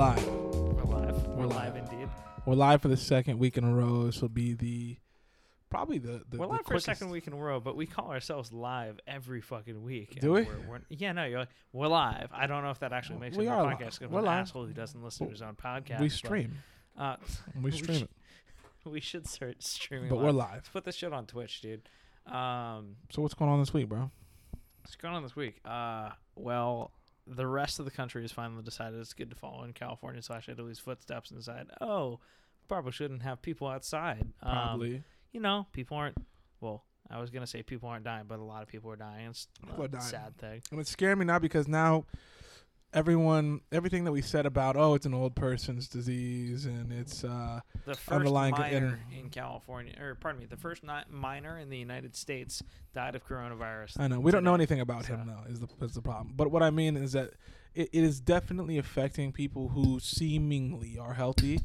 live. We're live. We're, We're live. live. indeed. We're live for the second week in a row. This will be the probably the the, We're the live for a second week in a row, but we call ourselves live every fucking week. Do we? We're, we're, yeah, no, you're like, we're live. I don't know if that actually makes We it a are podcast. I'm We're an live. asshole who doesn't listen to his own podcast. We but, stream. uh, We we stream sh- it, we should start streaming. but live. we're live. Let's put this shit on Twitch, dude. Um, So what's going on this week, bro? what's going on this week? Uh, well, the rest of the country has finally decided it's good to follow in California slash Italy's footsteps and decide, oh, probably shouldn't have people outside. Um, Probably. you know, people aren't. Well, I was gonna say people aren't dying, but a lot of people are dying. It's a dying. sad thing. and it's scaring me now because now everyone, everything that we said about oh, it's an old person's disease and it's uh The first minor in California, or pardon me, the first minor in the United States died of coronavirus. I know we don't know anything about him though. Is the is the problem? But what I mean is that it, it is definitely affecting people who seemingly are healthy,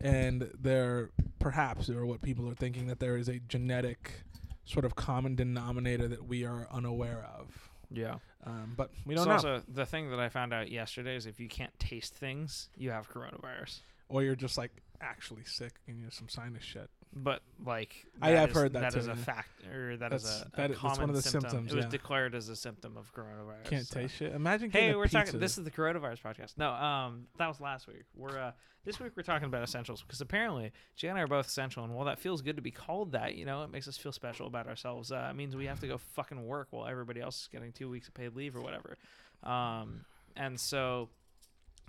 and they're perhaps or what people are thinking that there is a genetic sort of common denominator that we are unaware of. Yeah. Um, but we don't know. also the thing that I found out yesterday is if you can't taste things, you have coronavirus. Or you're just like actually sick and you have some sinus shit. But like I have is- heard that That is too, a yeah. fact, or that is That's- a, a that is- that's one of the symptom. symptoms, It was yeah. declared as a symptom of coronavirus. Can't so. taste shit. Imagine Hey, we're pizza. talking. This is the coronavirus podcast. No, um, that was last week. We're uh, this week we're talking about essentials because apparently Jay and I are both essential, and while that feels good to be called that, you know, it makes us feel special about ourselves. Uh, it means we have to go fucking work while everybody else is getting two weeks of paid leave or whatever. Um, and so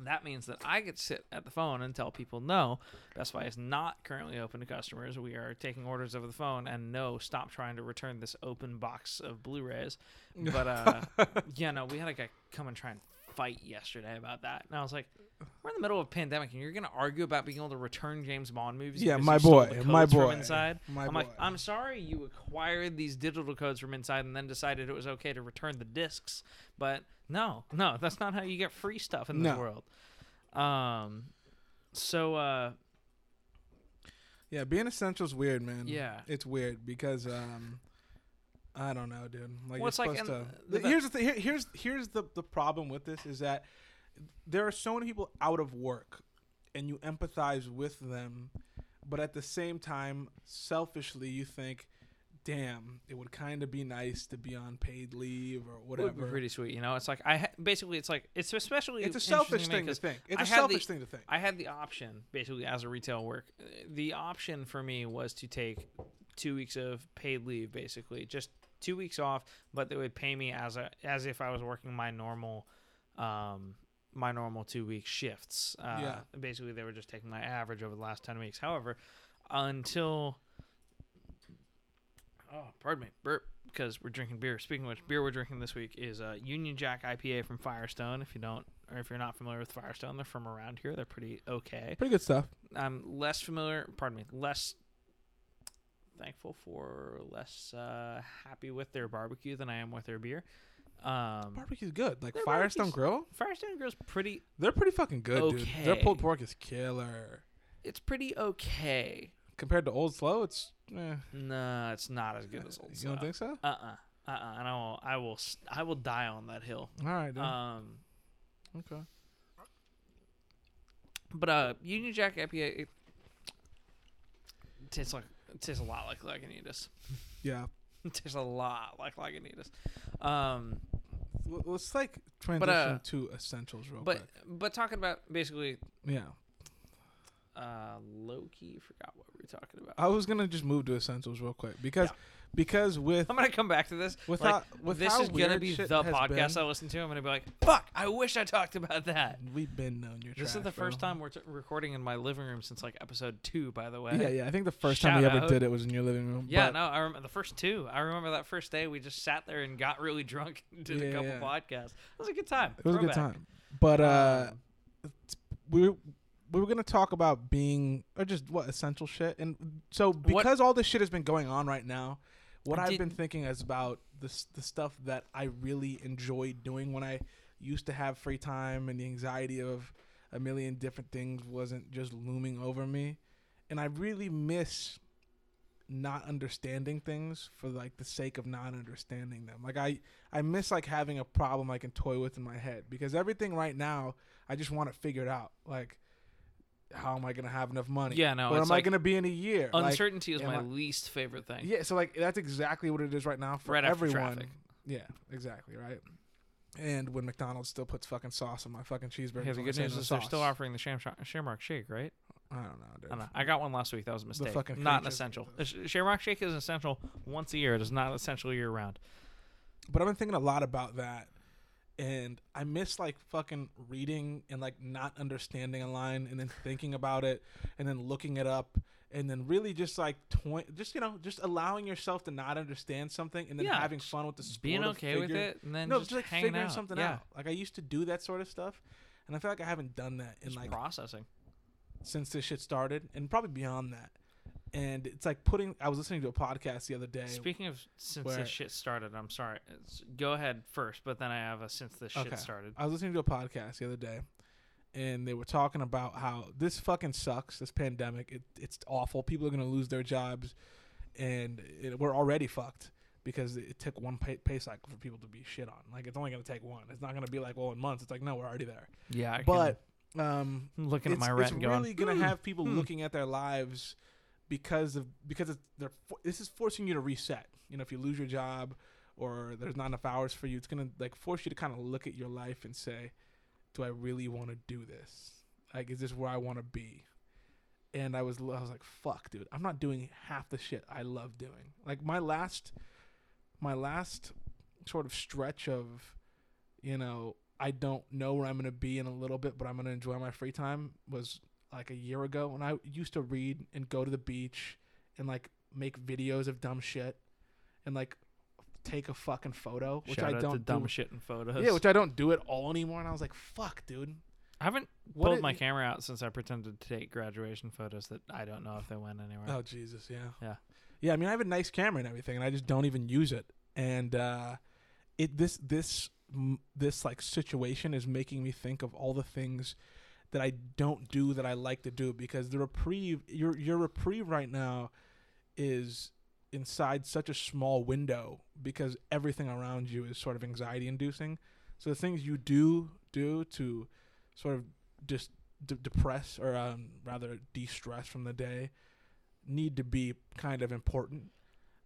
that means that I could sit at the phone and tell people no, Best Buy is not currently open to customers. We are taking orders over the phone, and no, stop trying to return this open box of Blu-rays. But uh, yeah, no, we had a guy come and try and fight yesterday about that, and I was like, we're in the middle of a pandemic, and you're gonna argue about being able to return James Bond movies? Yeah, my boy, my boy, inside. my I'm like. I'm sorry you acquired these digital codes from inside and then decided it was okay to return the discs, but no, no, that's not how you get free stuff in this No. world. Um, so uh, Yeah, being essential's weird, man. Yeah. it's weird because um, I don't know, dude. Like Well, you're it's like- and to. the- the- here's the thing. Here, here's here's the the problem with this is that there are so many people out of work, and you empathize with them, but at the same time, selfishly, you think, "Damn, it would kind of be nice to be on paid leave or it would be whatever." pretty sweet, you know. It's like I ha- basically, it's like it's especially It's a selfish thing to think. It's I a had the- selfish thing to think. I had the option basically as a retail work. The option for me was to take two weeks of paid leave, basically just two weeks off, but they would pay me as a as if I was working my normal, um, my normal two week shifts. Uh, Yeah. Basically, they were just taking my average over the last ten weeks. However, until oh, pardon me, burp. Because we're drinking beer. Speaking of which, beer we're drinking this week is uh, Union Jack IPA from Firestone. If you don't, or if you're not familiar with Firestone, they're from around here. They're pretty okay. Pretty good stuff. I'm less familiar. Pardon me, less thankful for, less uh, happy with their barbecue than I am with their beer. Um, Barbecue's good. Like Firestone Grill, Firestone Grill's pretty. they're pretty fucking good, dude. Their pulled pork is killer. It's pretty okay. Compared to Old SLO, it's eh. No, it's not as good as Old SLO. You don't think so? Uh uh-uh, uh uh. And I will, I will, I will die on that hill. All right, dude. Um, okay. but uh, Union Jack IPA it tastes like it tastes a lot like Lagunitas. Yeah. It tastes a lot like Lagunitas. Um, Let's like transition uh, to essentials real but quick. but talking about basically Yeah. Uh, low key, forgot what we were talking about. I was gonna just move to essentials real quick because Yeah. because with I'm gonna come back to this. with like, how with this is gonna be the podcast been, I listen to. I'm gonna be like, fuck, I wish I talked about that. we've been known your This is trash, the first bro. time we're t- recording in my living room since like episode two, by the way. Yeah, yeah. I think the first time we Shout ever out. did it was in your living room. Yeah, but no, I remember the first two. I remember that first day we just sat there and got really drunk and did Yeah, a couple yeah. podcasts. It was a good time. It was a good time. But uh, Um, we we were gonna talk about being or just what essential shit, and so because all this shit has been going on right now, what I I've been thinking is about this the stuff that I really enjoyed doing when I used to have free time and the anxiety of a million different things wasn't just looming over me, and I really miss not understanding things for like the sake of not understanding them. Like I I miss like having a problem I can toy with in my head because everything right now I just want to figure it out. Like how am I gonna have enough money? Yeah, no, Where it's am I gonna be in a year? Like, uncertainty is my I- least favorite thing. yeah, so like that's exactly what it is right now for Right everyone. traffic. Yeah, exactly right. And when McDonald's still puts fucking sauce on my fucking cheeseburger, Yeah, the good news is they're still offering the Sham- Shamrock Shake, right? I don't know, dude. I know. I got one last week. That was a mistake. Not an essential. Shamrock Shake is essential once a year. It is not essential year round. But I've been thinking a lot about that, and I miss like fucking reading and like not understanding a line, and then thinking about it, and then looking it up, and then really just like toy- just you know, just allowing yourself to not understand something, and then Yeah, having fun with the sport Being okay with figure- it, and then No, just, just like hanging figuring out. something yeah. out. Like I used to do that sort of stuff, and I feel like I haven't done that in Just like processing. since this shit started, and probably beyond that. And it's like putting. I was listening to a podcast the other day. Speaking of since where- this shit started, I'm sorry. It's, go ahead first, but then I have a since this shit Okay. started. I was listening to a podcast the other day, and they were talking about how this fucking sucks. This pandemic, it, it's awful. People are gonna lose their jobs, and it, we're already fucked because it took one pay, pay cycle for people to be shit on. Like it's only gonna take one. It's not gonna be like well in months. It's like no, we're already there. Yeah, I But um, can, looking at my rent and going, really gonna "Hmm, have people hmm." looking at their lives because of because it's, they're this is forcing you to reset. You know, if you lose your job or there's not enough hours for you, it's gonna like force you to kind of look at your life and say, "Do I really want to do this? Like, is this where I want to be?" And I was I was like, "Fuck, dude, I'm not doing half the shit I love doing." Like my last my last sort of stretch of, you know, I don't know where I'm to be in a little bit, but I'm to enjoy my free time was like a year ago when I used to read and go to the beach and like make videos of dumb shit and like take a fucking photo, which Shout I don't to dumb do. shit in photos. Yeah, which I don't do at all anymore. And I was like, fuck, dude. I haven't What pulled it- my camera out since I pretended to take graduation photos that I don't know if they went anywhere. Oh Jesus, yeah. Yeah. Yeah, I mean I have a nice camera and everything and I just don't even use it. And uh it this this m- this like situation is making me think of all the things that I don't do that I like to do because the reprieve your your reprieve right now is inside such a small window because everything around you is sort of anxiety inducing. So the things you do do to sort of just depress or um, rather de-stress from the day need to be kind of important.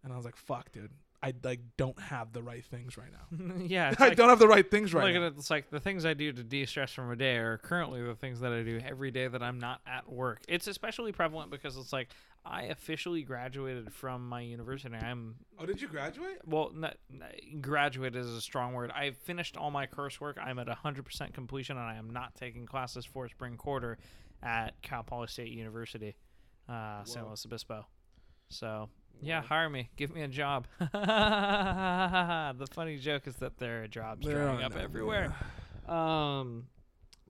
And I was like, fuck, dude. I like don't have the right things right now. yeah, I like, don't have the right things right now. it. It's like the things I do to de-stress from a day are currently the things that I do every day that I'm not at work. It's especially prevalent because it's like I officially graduated from my university. I'm Oh, did you graduate? well, not, graduate is a strong word. I finished all my coursework. I'm at 100% completion, and I am not taking classes for spring quarter at Cal Poly State University, uh, San Luis Obispo. So yeah, hire me. Give me a job. the funny joke is that there are jobs There drying are up none, everywhere. Um,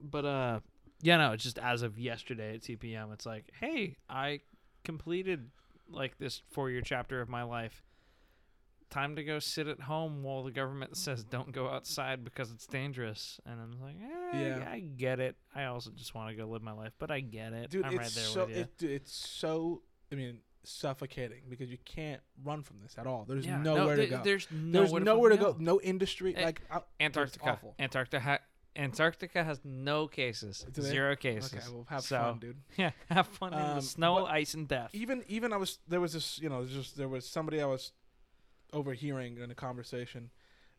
but uh, yeah, no, just as of yesterday at 2 p.m., it's like, hey, I completed like this four-year chapter of my life. Time to go sit at home while the government says don't go outside because it's dangerous. And I'm like, eh, Yeah. I get it. I also just want to go live my life, but I get it. Dude, I'm right there so with you. it, dude, it's so I mean suffocating because you can't run from this at all. There's Yeah, nowhere no, to go. There's There's nowhere, to go. No industry. Eh, like I, Antarctica. Antarctica. Ha- Antarctica has no cases. Zero cases. okay, well have So, fun, dude. Yeah, have fun in the Um, snow, ice, and death. even even I was there was this you know just there was somebody I was overhearing in a conversation,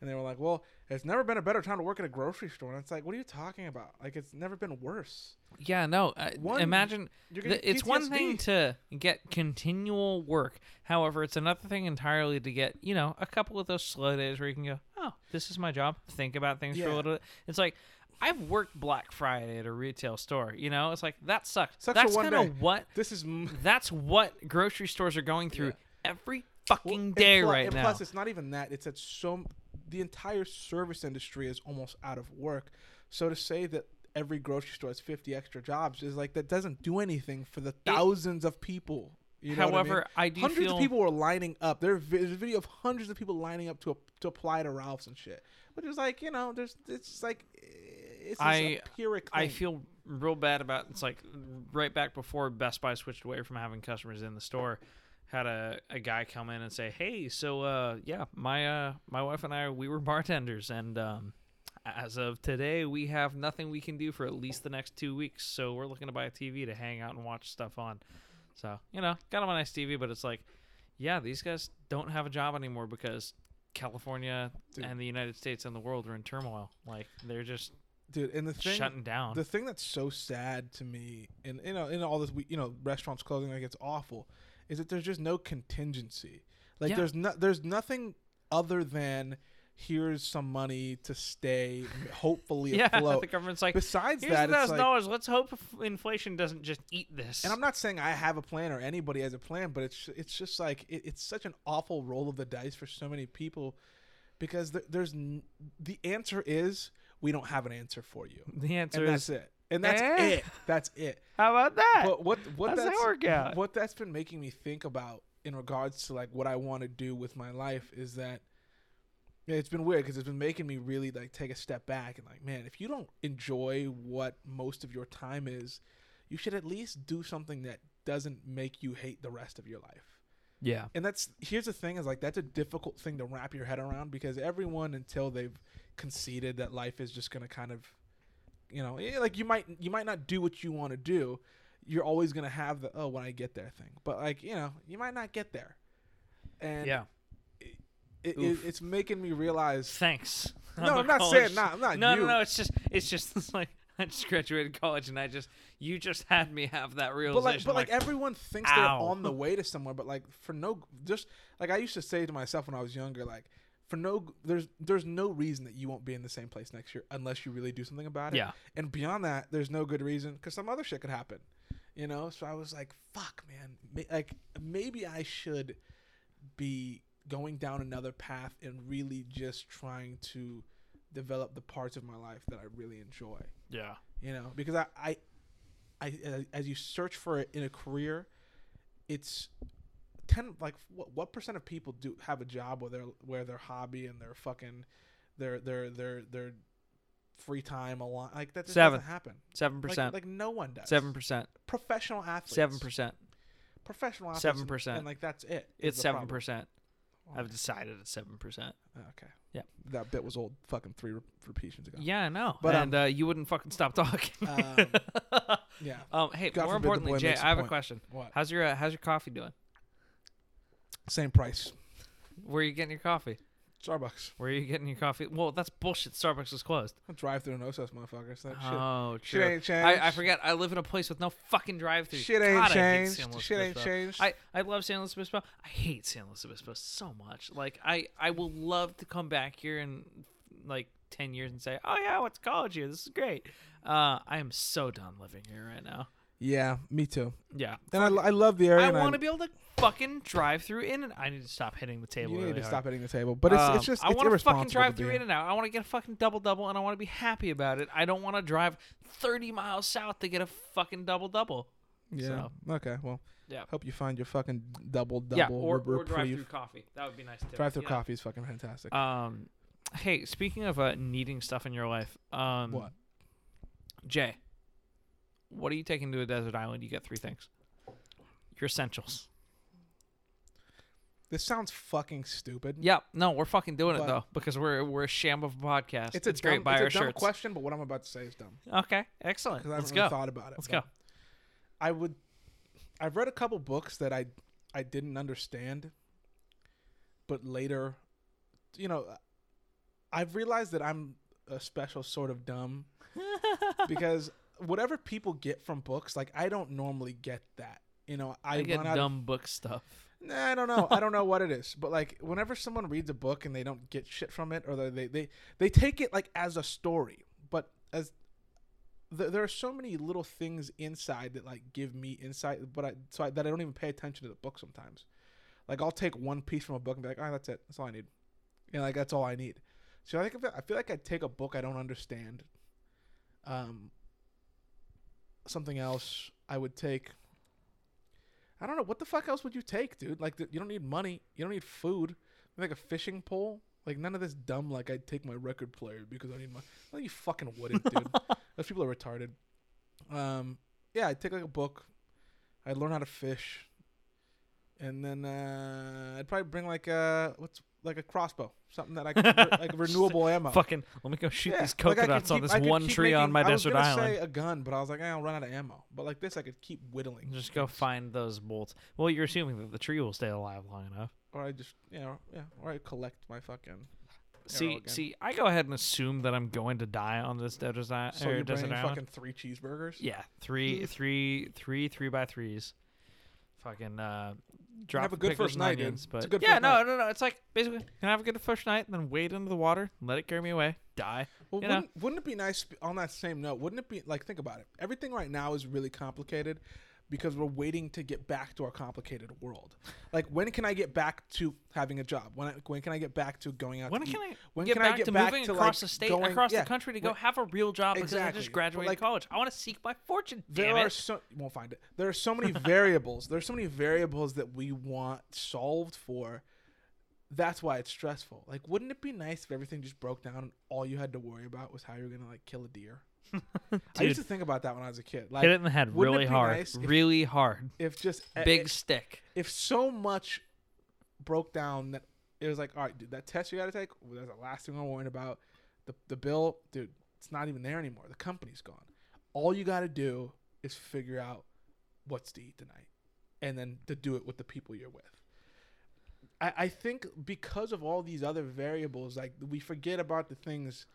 and they were like, "Well, it's never been a better time to work at a grocery store." And it's like, what are you talking about? Like, it's never been worse. Yeah, no. Uh, One- imagine You're gonna th- it's one thing to get continual work. However, it's another thing entirely to get you know a couple of those slow days where you can go, oh, this is my job. Think about things for a little bit. It's like. I've worked Black Friday at a retail store. You know, it's like that sucked. Sucks That's kind of what This is m- that's what grocery stores are going through Yeah. every fucking and day right and now. Plus, it's not even that. It's that so the entire service industry is almost out of work. So to say that every grocery store has 50 extra jobs is like that doesn't do anything for the thousands of people. You know what I mean? However, I, do hundreds feel of people were lining up. There, there's a video of hundreds of people lining up to to apply to Ralph's and shit. Which is like, you know, there's it's like eh, it's this I-. I feel real bad about it's like right back before Best Buy switched away from having customers in the store. Had a, a guy come in and say, "Hey, so uh, yeah, my uh, my wife and I we were bartenders, and um, as of today, we have nothing we can do for at least the next two weeks. So we're looking to buy a TV to hang out and watch stuff on. So you know, got him a nice TV, but it's like, yeah, these guys don't have a job anymore because California Dude. and the United States and the world are in turmoil. Like they're just dude. And the thing, shutting down. the thing that's so sad to me, and you know, in all this, we- you know, restaurants closing, like it's awful, is that there's just no contingency. Like Yeah. there's no, there's nothing other than here's some money to stay, hopefully yeah, afloat. the government's like, Besides here's that, thousand like, dollars. Let's hope inflation doesn't just eat this. and I'm not saying I have a plan or anybody has a plan, but it's it's just like it, it's such an awful roll of the dice for so many people because th- there's n- the answer is we don't have an answer for you, the answer and is, that's it, and that's Eh? it, that's it. how about that? But what what How's that work out? What that's been making me think about in regards to like what I want to do with my life is that yeah, it's been weird because it's been making me really like take a step back and like man if you don't enjoy what most of your time is you should at least do something that doesn't make you hate the rest of your life yeah, and that's here's the thing is like that's a difficult thing to wrap your head around because everyone until they've conceded that life is just going to kind of you know eh, like you might you might not do what you want to do you're always going to have the oh when i get there thing but like you know you might not get there and yeah. it, it, Oof. it's making me realize Thanks. no I'm not college- saying not i'm not No, you no, no. It's just, it's just it's like I just graduated college, and I just, you just had me have that but realization. like, but like, everyone thinks they're on the way to somewhere, but like for no, just like I used to say to myself when I was younger, like for no, there's there's no reason that you won't be in the same place next year unless you really do something about it. yeah, And beyond that, there's no good reason because some other shit could happen, you know. So I was like, fuck, man, like maybe I should be going down another path and really just trying to develop the parts of my life that I really enjoy yeah, you know because i i, I uh, as you search for it in a career it's 10 like what, what percent of people do have a job where their where their hobby and their fucking their their their their free time a lot like that just Seven. doesn't happen seven percent, like no one does seven percent, professional athletes seven percent. professional athletes 7%. and like that's it. It's seven percent. Oh, I've decided it's seven percent. okay Yeah. that bit was old fucking three re- repeats ago Yeah, I know. But, and uh, you wouldn't fucking stop talking. Um, yeah um, hey, God more importantly, Jay, I have a point. question. what How's your uh, How's your coffee doing? Same price Where are you getting your coffee? starbucks Where are you getting your coffee? Well, that's bullshit. Starbucks is closed. drive through no such motherfuckers that shit Oh, Shit true. ain't changed. I, I forget. I live in a place with no fucking drive-through. Shit ain't God, I hate changed. San Luis Shit ain't Obispo. changed. I, I love San Luis Obispo. I hate San Luis Obispo so much. Like I, I will love to come back here in like ten years and say, oh yeah, I went to college here. This is great. Uh, I am so done living here right now. Yeah, me too. Yeah. And I, I love the area. I want to be able to fucking drive through in and I need to stop hitting the table. You need really to hard. stop hitting the table, but it's, Um, it's just I want to fucking drive through in and out. I want to get a fucking double double, and I want to be happy about it. I don't want to drive 30 miles south to get a fucking double double. Yeah. Okay. Well. Yeah. Hope you find your fucking double double Yeah, or, or drive through coffee. That would be nice too. Drive through know? coffee is fucking fantastic. Um, hey, speaking of uh, needing stuff in your life, um, what? Jay, what are you taking to a desert island? You get three things. Your essentials. This sounds fucking stupid. Yep. No, we're fucking doing it But- though because we're we're a sham of a podcast. It's a great. dumb, Buy it's our a dumb shirts. question, but what I'm about to say is dumb Okay. Excellent. because I Let's haven't really go. thought about it. Let's but go. I would. I've read a couple books that I I didn't understand, but later, you know, I've realized that I'm a special sort of dumb because whatever people get from books, like I don't normally get that. You know, I, I, get dumb book stuff. Nah, I don't know. I don't know what it is, but like whenever someone reads a book and they don't get shit from it, or they they they, they take it like as a story, but as th- there are so many little things inside that like give me insight, but I so I, that I don't even pay attention to the book sometimes. Like I'll take one piece from a book and be like, "Oh, that's it. That's all I need." You know, like that's all I need. So I think I feel like I take a book I don't understand. Um. Something else I would take. I don't know what the fuck else would you take, dude. Like you don't need money, you don't need food, like a fishing pole. Like none of this dumb. Like I'd take my record player because I need my. No, you fucking wouldn't, dude. Those people are retarded. Um, yeah, I'd take like a book. I'd learn how to fish. and then uh, I'd probably bring like a what's like a crossbow, something that I could re- like renewable ammo. Fucking, let me go shoot Yeah, these like, I could coconuts on keep- this I could one keep tree on making- my I was desert gonna island. Say a gun, but I was like, eh, I'll run out of ammo. But like this, I could keep whittling. Just go find those bolts. Well, you're assuming that the tree will stay alive long enough. or I just you know yeah, or I collect my fucking. See, again. see, I go ahead and assume that I'm going to die on this desert, i- So or you're desert bringing island. fucking three cheeseburgers. Yeah, three, three, three, three by threes. Fucking uh, drop have a good first and night, dude. onions, It's a good yeah, first no, night. no, no. It's like basically, can I have a good first night, and then wade into the water, let it carry me away, die. Well, wouldn't, wouldn't it be nice on that same note? Wouldn't it be like think about it? Everything right now is really complicated because we're waiting to get back to our complicated world. Like when can I get back to having a job? When I, when can I get back to going out? When to can eat? I when get can back I get to back moving to across like, the state, going- across yeah, the country to go have a real job because I Exactly. just graduated like, college? I want to seek my fortune. There Damn are it! so you won't find it. There are so many variables. There are so many variables that we want solved for. That's why it's stressful. Like, wouldn't it be nice if everything just broke down and all you had to worry about was how you're gonna like kill a deer? I used to think about that when I was a kid. Like, hit it in the head wouldn't it really be hard, nice if- really hard, if just big eh, stick. if so much broke down that it was like, all right, dude, that test you got to take, well, that's the last thing I'm worrying about. The the bill, dude, it's not even there anymore. The company's gone. All you got to do is figure out what's to eat tonight, and then to do it with the people you're with. I, I think because of all these other variables, like we forget about the things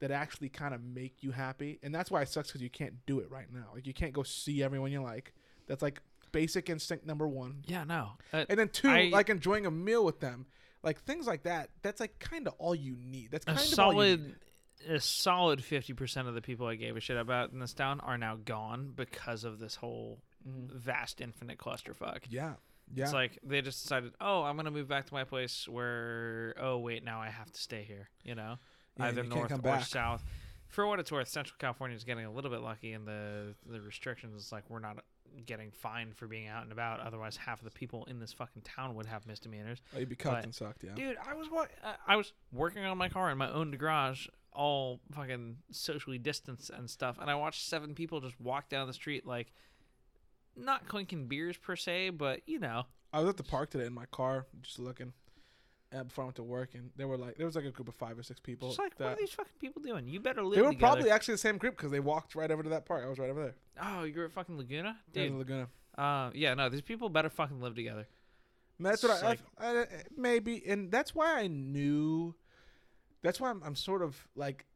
that actually kind of make you happy, and that's why it sucks because you can't do it right now. Like you can't go see everyone you like. That's like basic instinct number one. Yeah, no. Uh, And then two, I- like enjoying a meal with them, like things like that. That's like kind of all you need. That's a kind of all you need. solid a solid 50% of the people I gave a shit about in this town are now gone because of this whole vast infinite clusterfuck. Yeah, yeah. It's like they just decided, "Oh, I'm going to move back to my place where oh wait, now I have to stay here," you know? Yeah, Either north or back. south. For what it's worth, Central California is getting a little bit lucky in the the restrictions. It's like we're not getting fined for being out and about. Otherwise, half of the people in this fucking town would have misdemeanors. oh, you'd be but- and sucked. Yeah. Dude, I was wa- uh, I was working on my car in my own garage, all fucking socially distanced and stuff, and I watched seven people just walk down the street, like not clinking beers per se, but you know, I was at the park today in my car, just looking. Uh, before I went to work, and there were like there was like a group of five or six people. just like what are these fucking people doing? You better live they were together. probably actually the same group because they walked right over to that park. I was right over there. oh, you're at fucking Laguna, Yeah, dude. Laguna. Uh, yeah, no, these people better fucking live together. And that's what It's I, I, I maybe, and that's why I knew. That's why I'm, I'm sort of like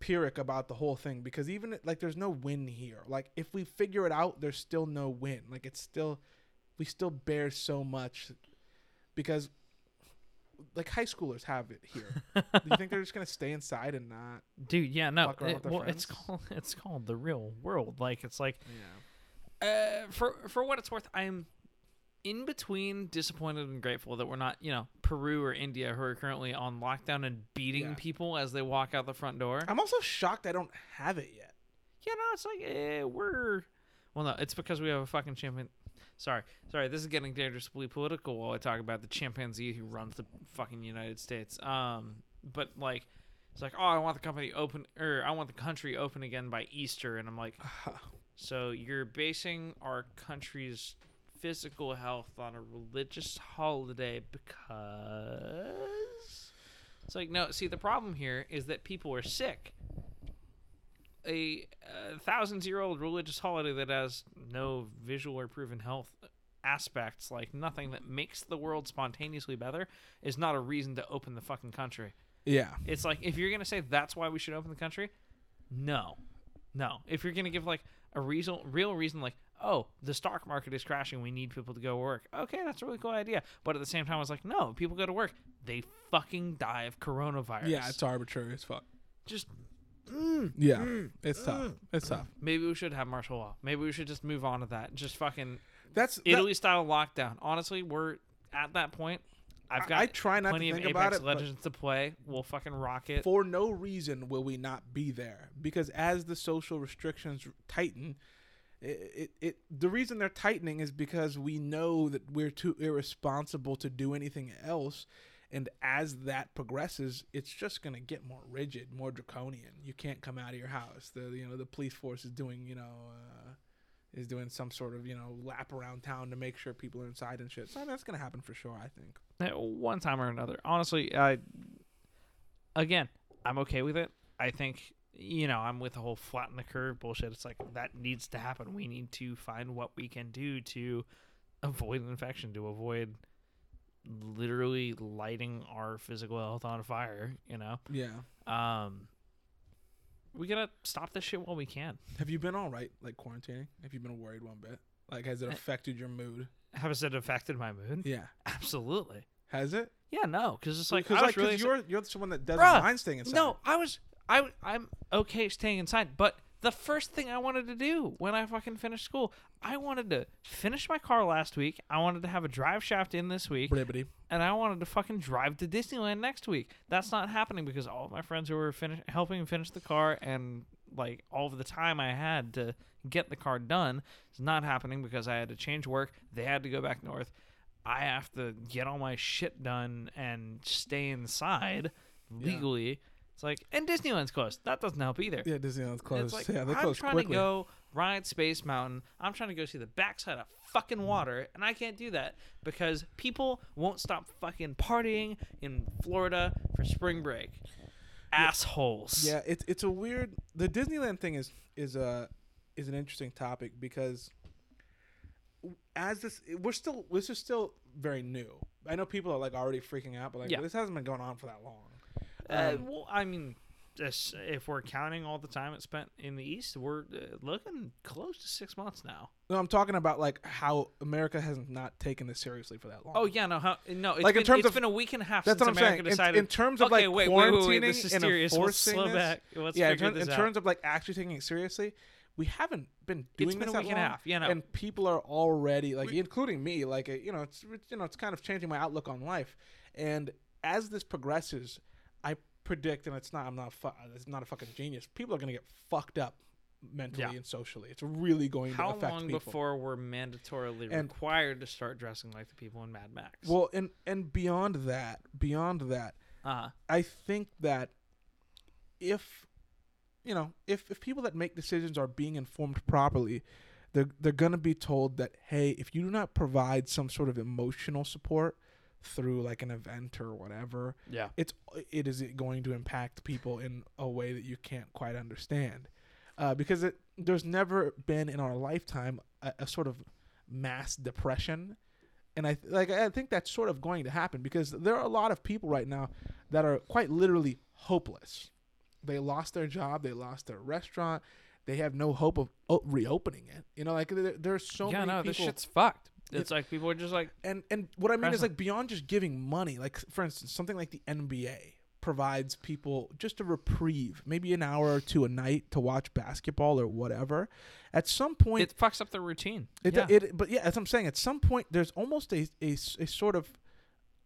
pyrrhic about the whole thing because even like there's no win here. Like if we figure it out, there's still no win. Like it's still, we still bear so much because like high schoolers have it here. Do you think they're just gonna stay inside and not? Dude, yeah, no, it- with their well, it's called it's called the real world. Like it's like Yeah. uh, for for what it's worth, I'm in between disappointed and grateful that we're not, you know, Peru or India who are currently on lockdown and beating Yeah. people as they walk out the front door. I'm also shocked I don't have it yet. yeah, no, it's like eh, we're well, no, it's because we have a fucking champion. Sorry, sorry, this is getting dangerously political while I talk about the chimpanzee who runs the fucking United States. Um, but like. It's like, oh, I want the company open, or I want the country open again by Easter, and I'm like, So you're basing our country's physical health on a religious holiday because it's like no. See, the problem here is that people are sick. A, a thousands-year-old religious holiday that has no visual or proven health aspects, like nothing that makes the world spontaneously better, is not a reason to open the fucking country. Yeah. It's like if you're gonna say that's why we should open the country, no, no. If you're gonna give like a reason, real reason, like oh the stock market is crashing, we need people to go work. Okay, that's a really cool idea. But at the same time, I was like, no, people go to work, they fucking die of coronavirus. Yeah, it's arbitrary as fuck. just Mm. Yeah, mm. it's tough. Mm. It's tough. maybe we should have martial law. Maybe we should just move on to that. Just fucking That's that- Italy style lockdown. Honestly, we're at that point. I've got I try not to plenty of Apex about it, Legends to play. We'll fucking rock it. for no reason will we not be there because as the social restrictions tighten it, it, it the reason they're tightening is because we know that we're too irresponsible to do anything else and as that progresses it's just going to get more rigid more draconian you can't come out of your house the you know the police force is doing you know uh, is doing some sort of you know lap around town to make sure people are inside and shit. So that's gonna happen for sure. I think. Uh, one time or another. Honestly, I again, I'm okay with it. I think you know I'm with the whole flatten the curve bullshit. It's like that needs to happen. We need to find what we can do to avoid infection, to avoid literally lighting our physical health on fire. You know, Yeah. um, we gotta stop this shit while we can. Have you been all right like quarantining? Have you been worried one bit? Like has it Uh, affected your mood? Has it affected my mood? Yeah. Absolutely. Has it? Yeah, no, because it's like Because like really you're you're the one that doesn't Bruh, mind staying inside. No, I was I I'm okay staying inside, but the first thing I wanted to do when I fucking finished school, I wanted to finish my car last week. I wanted to have a drive shaft in this week, Bribbity. and I wanted to fucking drive to Disneyland next week. That's not happening because all of my friends who were finish, helping finish the car and like all of the time I had to get the car done is not happening because I had to change work. They had to go back north. I have to get all my shit done and stay inside legally. It's like and Disneyland's closed. That doesn't help either. Yeah, Disneyland's closed. Like yeah, they I'm closed trying quickly. to go ride Space Mountain. I'm trying to go see the backside of fucking mm. water, and I can't do that because people won't stop fucking partying in Florida for spring break. Assholes. Yeah, it's it's a weird. The Disneyland thing is is a is an interesting topic because as this we're still this is still very new. I know people are like already freaking out, but like Yeah. this hasn't been going on for that long. Uh, Um, well, I mean, if we're counting all the time it spent in the East, we're uh, looking close to six months now. No, I'm talking about like how America has not taken this seriously for that long. Oh yeah, no, how, no. It's Like, in been, terms it's of- been a week and a half that's since what I'm America saying. In- decided. in, terms of okay, like wait, quarantining wait, wait, wait, this is and serious. Let's enforcing slow this, back. Let's yeah, in, term- in terms of like actually taking it seriously, we haven't been doing It's been this a that week and a half. Yeah, no. and people are already like, We- including me, like you know, it's, you know, it's kind of changing my outlook on life. And as this progresses, I predict, and it's not, I'm not, fu- it's not a fucking genius. People are gonna get fucked up mentally Yeah. and socially. It's really going How to affect people. How long before we're mandatorily And- required to start dressing like the people in Mad Max? Well, and and beyond that, beyond that, uh I think that if you know, if if people that make decisions are being informed properly, they're they're gonna be told that hey, if you do not provide some sort of emotional support through like an event or whatever, yeah, it's it is going to impact people in a way that you can't quite understand, uh, because it there's never been in our lifetime a, a sort of mass depression, and I th- like I think that's sort of going to happen because there are a lot of people right now that are quite literally hopeless. They lost their job, they lost their restaurant, they have no hope of o- reopening it. You know, like there, there's so yeah, many no, people this shit's fucked. It's like people are just like, and and what I mean is like beyond just giving money, like for instance, something like the NBA provides people just a reprieve, maybe an hour or two a night to watch basketball or whatever. At some point, it fucks up the routine. it, yeah. it but yeah, as I'm saying, at some point there's almost a a sort of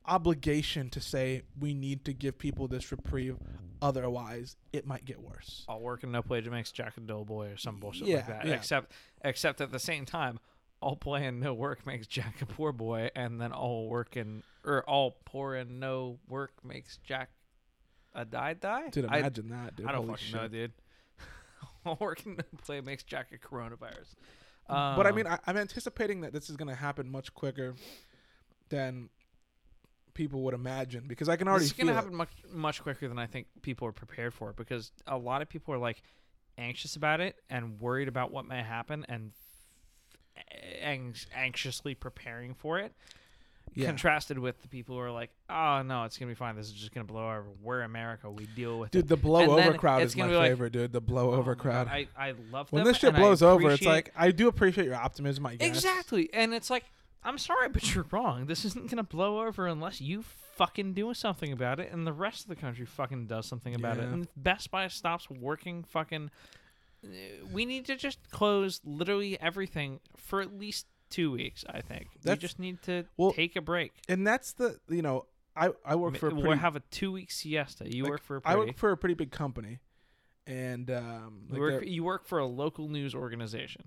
obligation to say we need to give people this reprieve, otherwise it might get worse. all work and no play makes Jack a dull boy or some bullshit Yeah, like that. yeah. Except, except at the same time, all play and no work makes Jack a poor boy, and then all work and or all poor and no work makes Jack a die die. Dude, I, imagine that, dude. I don't Holy fucking shit. know, dude. all work and no play makes Jack a coronavirus. but I Um, mean, I, I'm anticipating that this is going to happen much quicker than people would imagine because I can already It's gonna happen much much quicker than I think people are prepared for because a lot of people are like anxious about it and worried about what may happen and anx- anxiously preparing for it. Yeah. Contrasted with the people who are like, "Oh no, it's gonna be fine. This is just gonna blow over. We're America. We deal with Dude, it." the blow And over crowd is my gonna like, favorite, dude. The blow Oh over God, crowd. I I love when this shit blows over, it's like I do appreciate your optimism. I guess Exactly. And it's like, I'm sorry, but you're wrong. This isn't to blow over unless you fucking do something about it and the rest of the country fucking does something about it. And Best Buy stops working fucking. We need to just close literally everything for at least two weeks, I think. we just need to well, take a break. And that's the you know I I work for a we'll have a two week siesta. You like, work for a I pretty. I work for a pretty big company, and um, you, work, you work for a local news organization.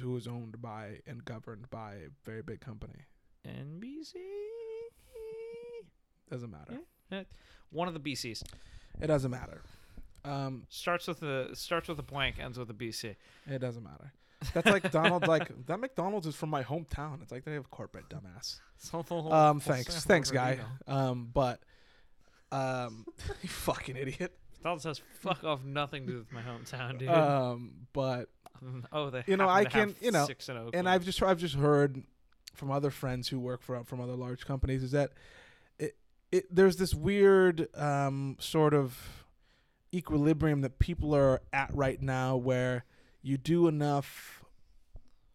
who is owned by and governed by a very big company. NBC? Doesn't matter. Eh, One of the BCs. It doesn't matter. Um, Starts with a starts with a blank, ends with a BC. it doesn't matter. That's like Donald. Like that McDonald's is from my hometown. It's like they have corporate dumbass. Um, thanks, thanks, guy. Um, but um, you fucking idiot. McDonald's has fuck off nothing to do with my hometown, dude. Um, but oh, they. you know, I can- you know, six in and I've just I've just heard from other friends who work for from other large companies is that it, it there's this weird um, sort of equilibrium that people are at right now where you do enough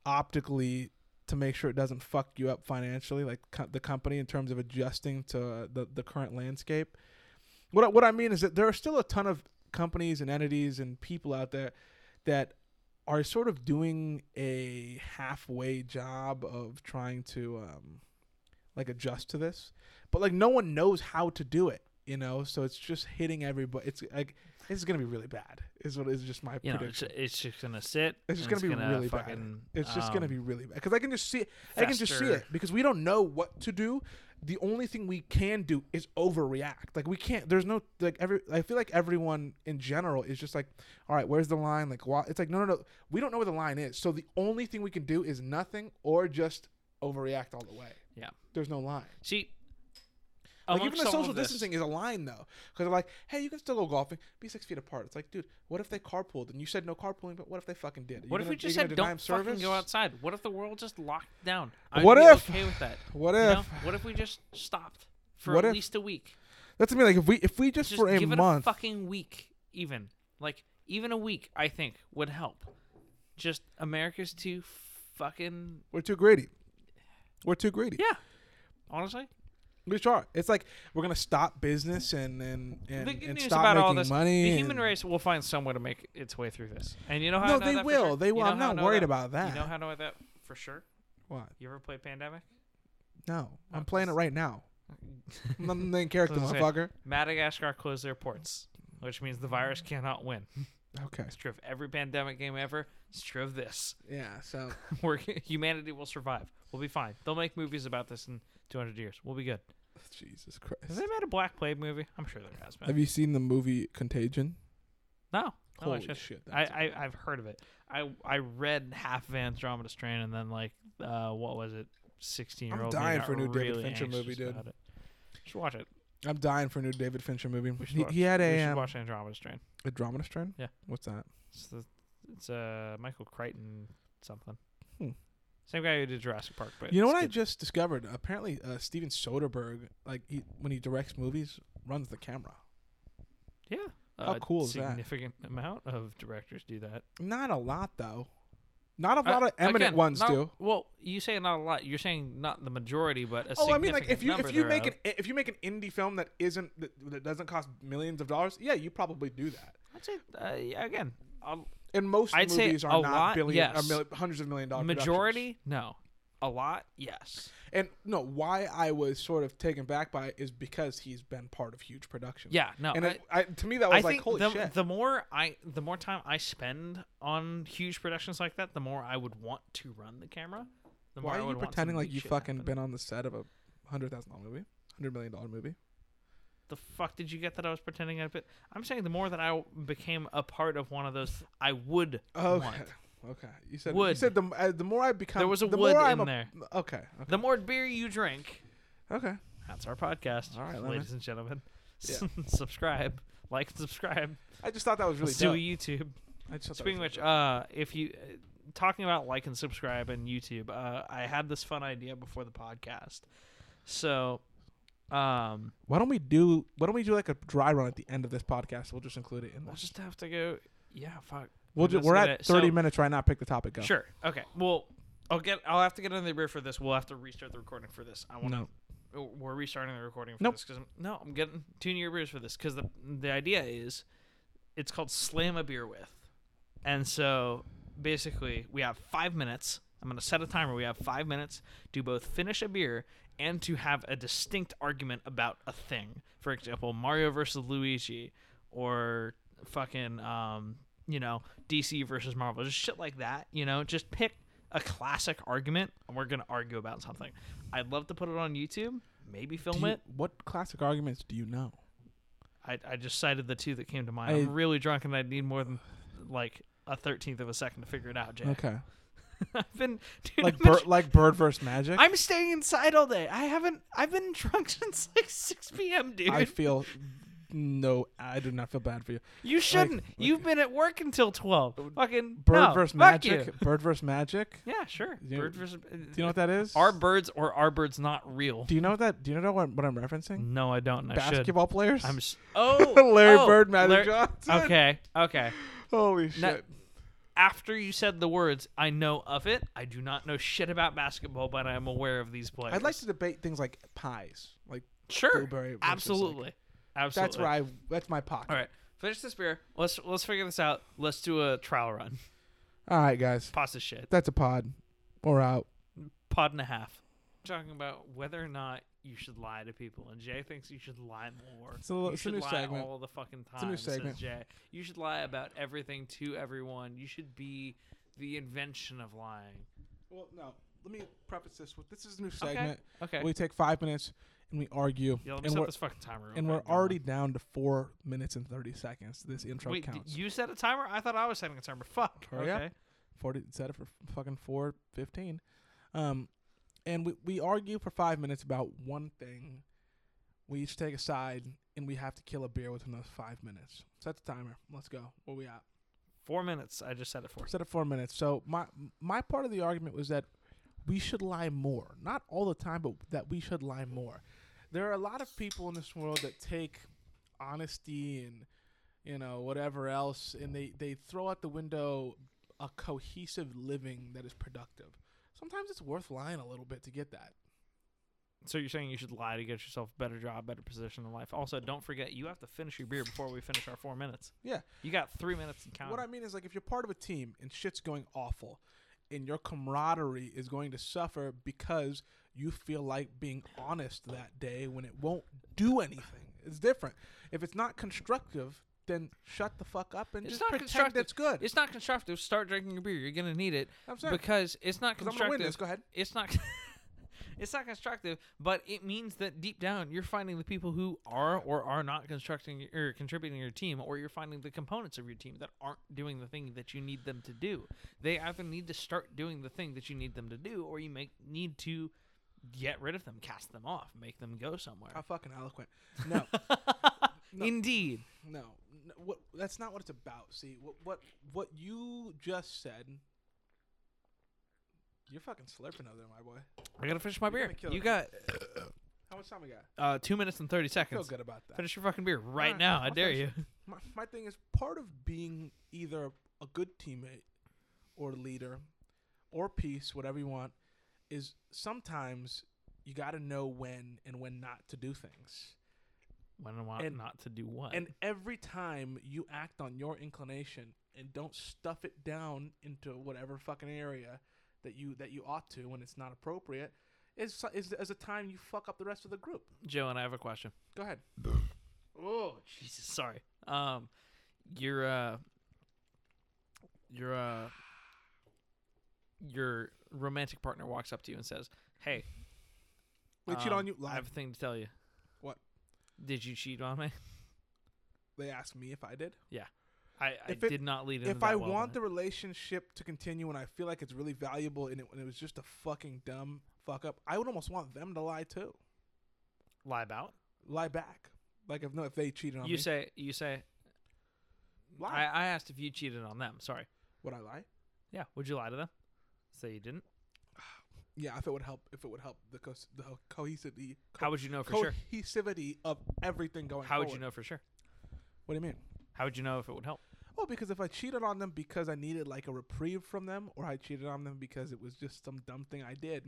optically to make sure it doesn't fuck you up financially like co- the company in terms of adjusting to uh, the the current landscape? What what I mean is that there are still a ton of companies and entities and people out there that are sort of doing a halfway job of trying to um like adjust to this but like no one knows how to do it you know? So it's just hitting everybody it's like it's gonna be really bad is what is just my you know, it's, prediction. it's just gonna sit. It's just gonna be really bad. it's just gonna um, be really bad because i can just see it i can just see it because we don't know what to do. The only thing we can do is overreact. Like we can't there's no like every i feel like everyone in general is just like all right where's the line? Like why it's like no no no we don't know where the line is. So the only thing we can do is nothing or just overreact all the way. Yeah. there's no line. See, like amongst even the social distancing is a line though, because they're like, "Hey, you can still go golfing, be six feet apart." It's like, dude, what if they carpooled and you said no carpooling, but what if they fucking did? Are you What if gonna- we just said don't fucking go outside? What if the world just locked down? I'd What be if? Okay with that. What you if? know? What if we just stopped for What at if? least a week? That's what I mean. Like if we if we just, Just for a month, a fucking week, even like even a week, I think would help. Just America's too fucking we're too greedy. We're too greedy. yeah. Honestly, We are. It's like we're gonna stop business and and and, the good and news stop about making all this, money. the human race will find some way to make its way through this. And you know how I know they that will. sure? They You will. know I'm not worried that? about that. You know how I know that for sure? what? You ever play Pandemic? No, I'm Oh, playing it right now. I'm the main character, I was gonna motherfucker. Madagascar closed their ports, which means the virus cannot win. Okay. It's true of every pandemic game ever. It's true of this. Yeah. So Where humanity will survive. We'll be fine. They'll make movies about this in 200 years. We'll be good. Jesus Has Christ. they made a Black Plague movie? I'm sure there has been. Have you seen the movie Contagion? no. Holy should. shit! I, I I've heard of it. I I read half of Andromeda Strain and then like uh what was it? 16 year old. I'm dying for a new David Fincher movie, dude. You should watch it. I'm dying for a new David Fincher movie. We should He, watch, he had we a should um, watch Andromeda Strain. a drama strain. Yeah. What's that? It's the it's uh Michael Crichton something. Hmm. Same guy who did Jurassic Park, but You know what I good. just discovered? Apparently, uh, Steven Soderbergh, like he, when he directs movies, runs the camera. yeah. How a cool is that? Significant amount of directors do that. Not a lot though. Not a Uh, lot of eminent again, ones not- do. Well, you say not a lot. You're saying not the majority, but a Oh, I mean, like if you if you make thereof. an if you make an indie film that isn't that, that doesn't cost millions of dollars, yeah, you probably do that. I'd say uh, yeah, again, a And most I'd say movies are a not lot, billion yes. mil- hundreds of million dollar majority, no. A lot, yes. And no, why I was sort of taken back by it is because he's been part of huge productions. Yeah, no. and I, it, I, to me that I was like think holy the, shit. the more I, the more time I spend on huge productions like that, the more I would want to run the camera. The more why I are you would pretending like you fucking happen. been on the set of a hundred thousand dollar movie, hundred million dollar movie? The fuck did you get that I was pretending I'd? I'm saying the more that I became a part of one of those, I would Okay, want. okay. You said you said the uh, the more I become There was a the would in a- there. Okay, okay, The more beer you drink, okay. that's our podcast. All right, ladies and gentlemen. Yeah. subscribe, like, and subscribe. I just thought that was really Let's do a. YouTube. I just Speaking of which, really uh, if you uh, talking about like and subscribe and YouTube, uh, I had this fun idea before the podcast. So, um, why don't we do why don't we do like a dry run at the end of this podcast? We'll just include it in we'll this. just have to go. Yeah, fuck. We'll ju- we're at thirty So- minutes right now. Pick the topic. Go. Sure. Okay. Well, I'll get. I'll have to get another beer for this. We'll have to restart the recording for this. I want to. No. We're restarting the recording for Nope. this because no, I'm getting two new beers for this because the the idea is, it's called slam a beer with, and so basically we have five minutes. I'm gonna set a timer. We have five minutes to both finish a beer and to have a distinct argument about a thing. For example, Mario versus Luigi, or fucking um, you know, DC versus Marvel, just shit like that. You know, just pick a classic argument and we're gonna argue about something. I'd love to put it on YouTube, maybe film you- it. What classic arguments do you know? I I just cited the two that came to mind. I- I'm really drunk and I need more than like a thirteenth of a second to figure it out, Jay. Okay. I've been dude, Like I've been bird, like bird versus magic. I'm staying inside all day. I haven't. I've been drunk since like 6 p.m., dude. I feel no. I do not feel bad for you. you shouldn't. You've been at work until 12. Fucking Bird no, versus magic. Bird versus magic. Yeah, sure. You- Bird versus. Uh, do you know what that is? Are birds or are birds not real? Do you know that? Do you know what, what I'm referencing? No, I don't. and I. Basketball players. I'm. s- Oh, Larry oh, Bird, Magic Larry- Johnson. Okay. Okay. Holy shit. Now- After you said the words, I know of it. I do not know shit about basketball, but I am aware of these players. I'd like to debate things like pies, like Sure. blueberry. versus, like- Absolutely. Absolutely. that's where I. That's my pocket. All right. Finish this beer. Let's let's figure this out. Let's do a trial run. All right, guys. This shit. That's a pod. We're out. Pod and a half. Talking about whether or not you should lie to people, and Jay thinks you should lie more. It's a little- you it's a should new lie segment. all the fucking time. It's a new says segment. Jay. You should lie about everything to everyone. You should be the invention of lying. Well, no. Let me preface this with this is a new segment. Okay. We take five minutes and we argue, yeah, let me and set we're this fucking timer. and we're quick. On. already down to four minutes and thirty seconds. This intro Wait, did counts. you set a timer? I thought I was setting a timer. Fuck. Hurry up. okay. Forty set it for fucking four fifteen. Um, and we we argue for five minutes about one thing. We each take a side, and we have to kill a beer within those five minutes. Set the timer. Let's go. Where we at? Four minutes. I just set it for. Set it four minutes. So my my part of the argument was that we should lie more, not all the time, but that we should lie more. There are a lot of people in this world that take honesty and you know whatever else, and they they throw out the window a cohesive living that is productive. Sometimes it's worth lying a little bit to get that. So you're saying you should lie to get yourself a better job, better position in life. Also, don't forget you have to finish your beer before we finish our four minutes. Yeah. You got three minutes and count. What I mean is like if you're part of a team and shit's going awful and your camaraderie is going to suffer because you feel like being honest that day when it won't do anything. It's different. If it's not constructive, then shut the fuck up and It's just not pretend constructive. it's good. It's not constructive. Start drinking your beer. You're gonna need it I'm sorry. because it's not Because I'm gonna win constructive. this. Go ahead. It's not. it's not constructive, but it means that deep down you're finding the people who are or are not constructing or contributing your team, or you're finding the components of your team that aren't doing the thing that you need them to do. They either need to start doing the thing that you need them to do, or you make need to get rid of them, cast them off, make them go somewhere. How fucking eloquent. No, No. Indeed. no, no. What? That's not what it's about. See, what what what you just said. You're fucking slurping over there, my boy. I gotta finish my You're beer. gonna kill You it. got How much time we got? uh, two minutes and thirty I feel seconds. good about that. Finish your fucking beer right Alright, now. I I'll dare finish you. my, my thing is part of being either a good teammate or leader or peace, whatever you want, is sometimes you got to know when and when not to do things. When and what And- not to do what? And every time you act on your inclination and don't stuff it down into whatever fucking area that you that you ought to when it's not appropriate, is is as a time you fuck up the rest of the group. Joe and I have a question. Go ahead. Oh Jesus, sorry. Um, your uh, your uh, your romantic partner walks up to you and says, "Hey, They cheat um, on you I have a thing to tell you." Did you cheat on me? They ask me if I did. I, I If it- did not lead into if I well, want the relationship to continue and I feel like it's really valuable and it, and it was just a fucking dumb fuck up, I would almost want them to lie too. Lie about. Lie back. Like if no, if they cheated on You me, You say you say. lie. I, I asked if you cheated on them. Sorry. would I lie? Yeah. Would you lie to them? Say you didn't. Yeah, if it would help. If it would help the co- the cohesivity. How would you know for sure? cohesivity of everything going. How would you forward. know for sure? What do you mean? How would you know if it would help? Well, because if I cheated on them because I needed like a reprieve from them, or I cheated on them because it was just some dumb thing I did,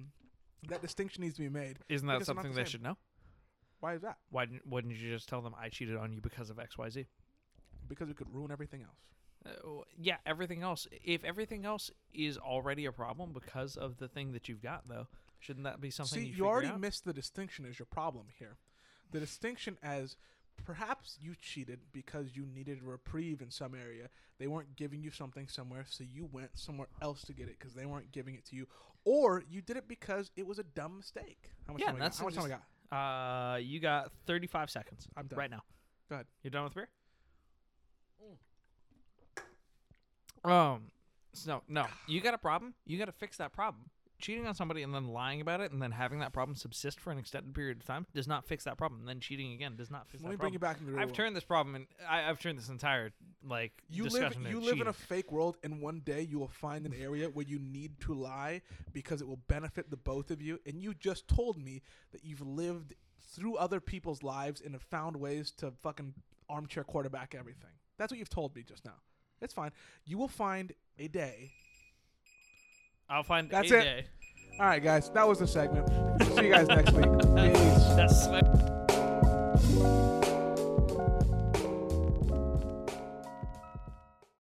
that distinction needs to be made. Isn't that Because something the they same. should know? Why is that? Why didn't, wouldn't you just tell them I cheated on you because of X, Y, Z? Because it could ruin everything else. Uh, yeah, everything else. If everything else is already a problem because of the thing that you've got, though, shouldn't that be something See, you, you, already out? missed the distinction as your problem here. The distinction as perhaps you cheated because you needed a reprieve in some area. They weren't giving you something somewhere, so you went somewhere else to get it because they weren't giving it to you. Or you did it because it was a dumb mistake. How much Yeah, time we got? that's How much time we just- got? Uh, you got 35 seconds I'm done. right now. Go ahead. You're done with beer? Um, so no, you got a problem. You got to fix that problem. Cheating on somebody and then lying about it and then having that problem subsist for an extended period of time does not fix that problem. And then cheating again does not fix Let me that bring you back into the real I've world. turned this problem and I, I've turned this entire like You live discussion you into live in a cheating. fake world, and one day you will find an area where you need to lie because it will benefit the both of you. And you just told me that you've lived through other people's lives and have found ways to fucking armchair quarterback everything. That's what you've told me just now. It's fine. You will find a day. I'll find That's a it. day. All right, guys, that was the segment. See you guys next week. Peace. That's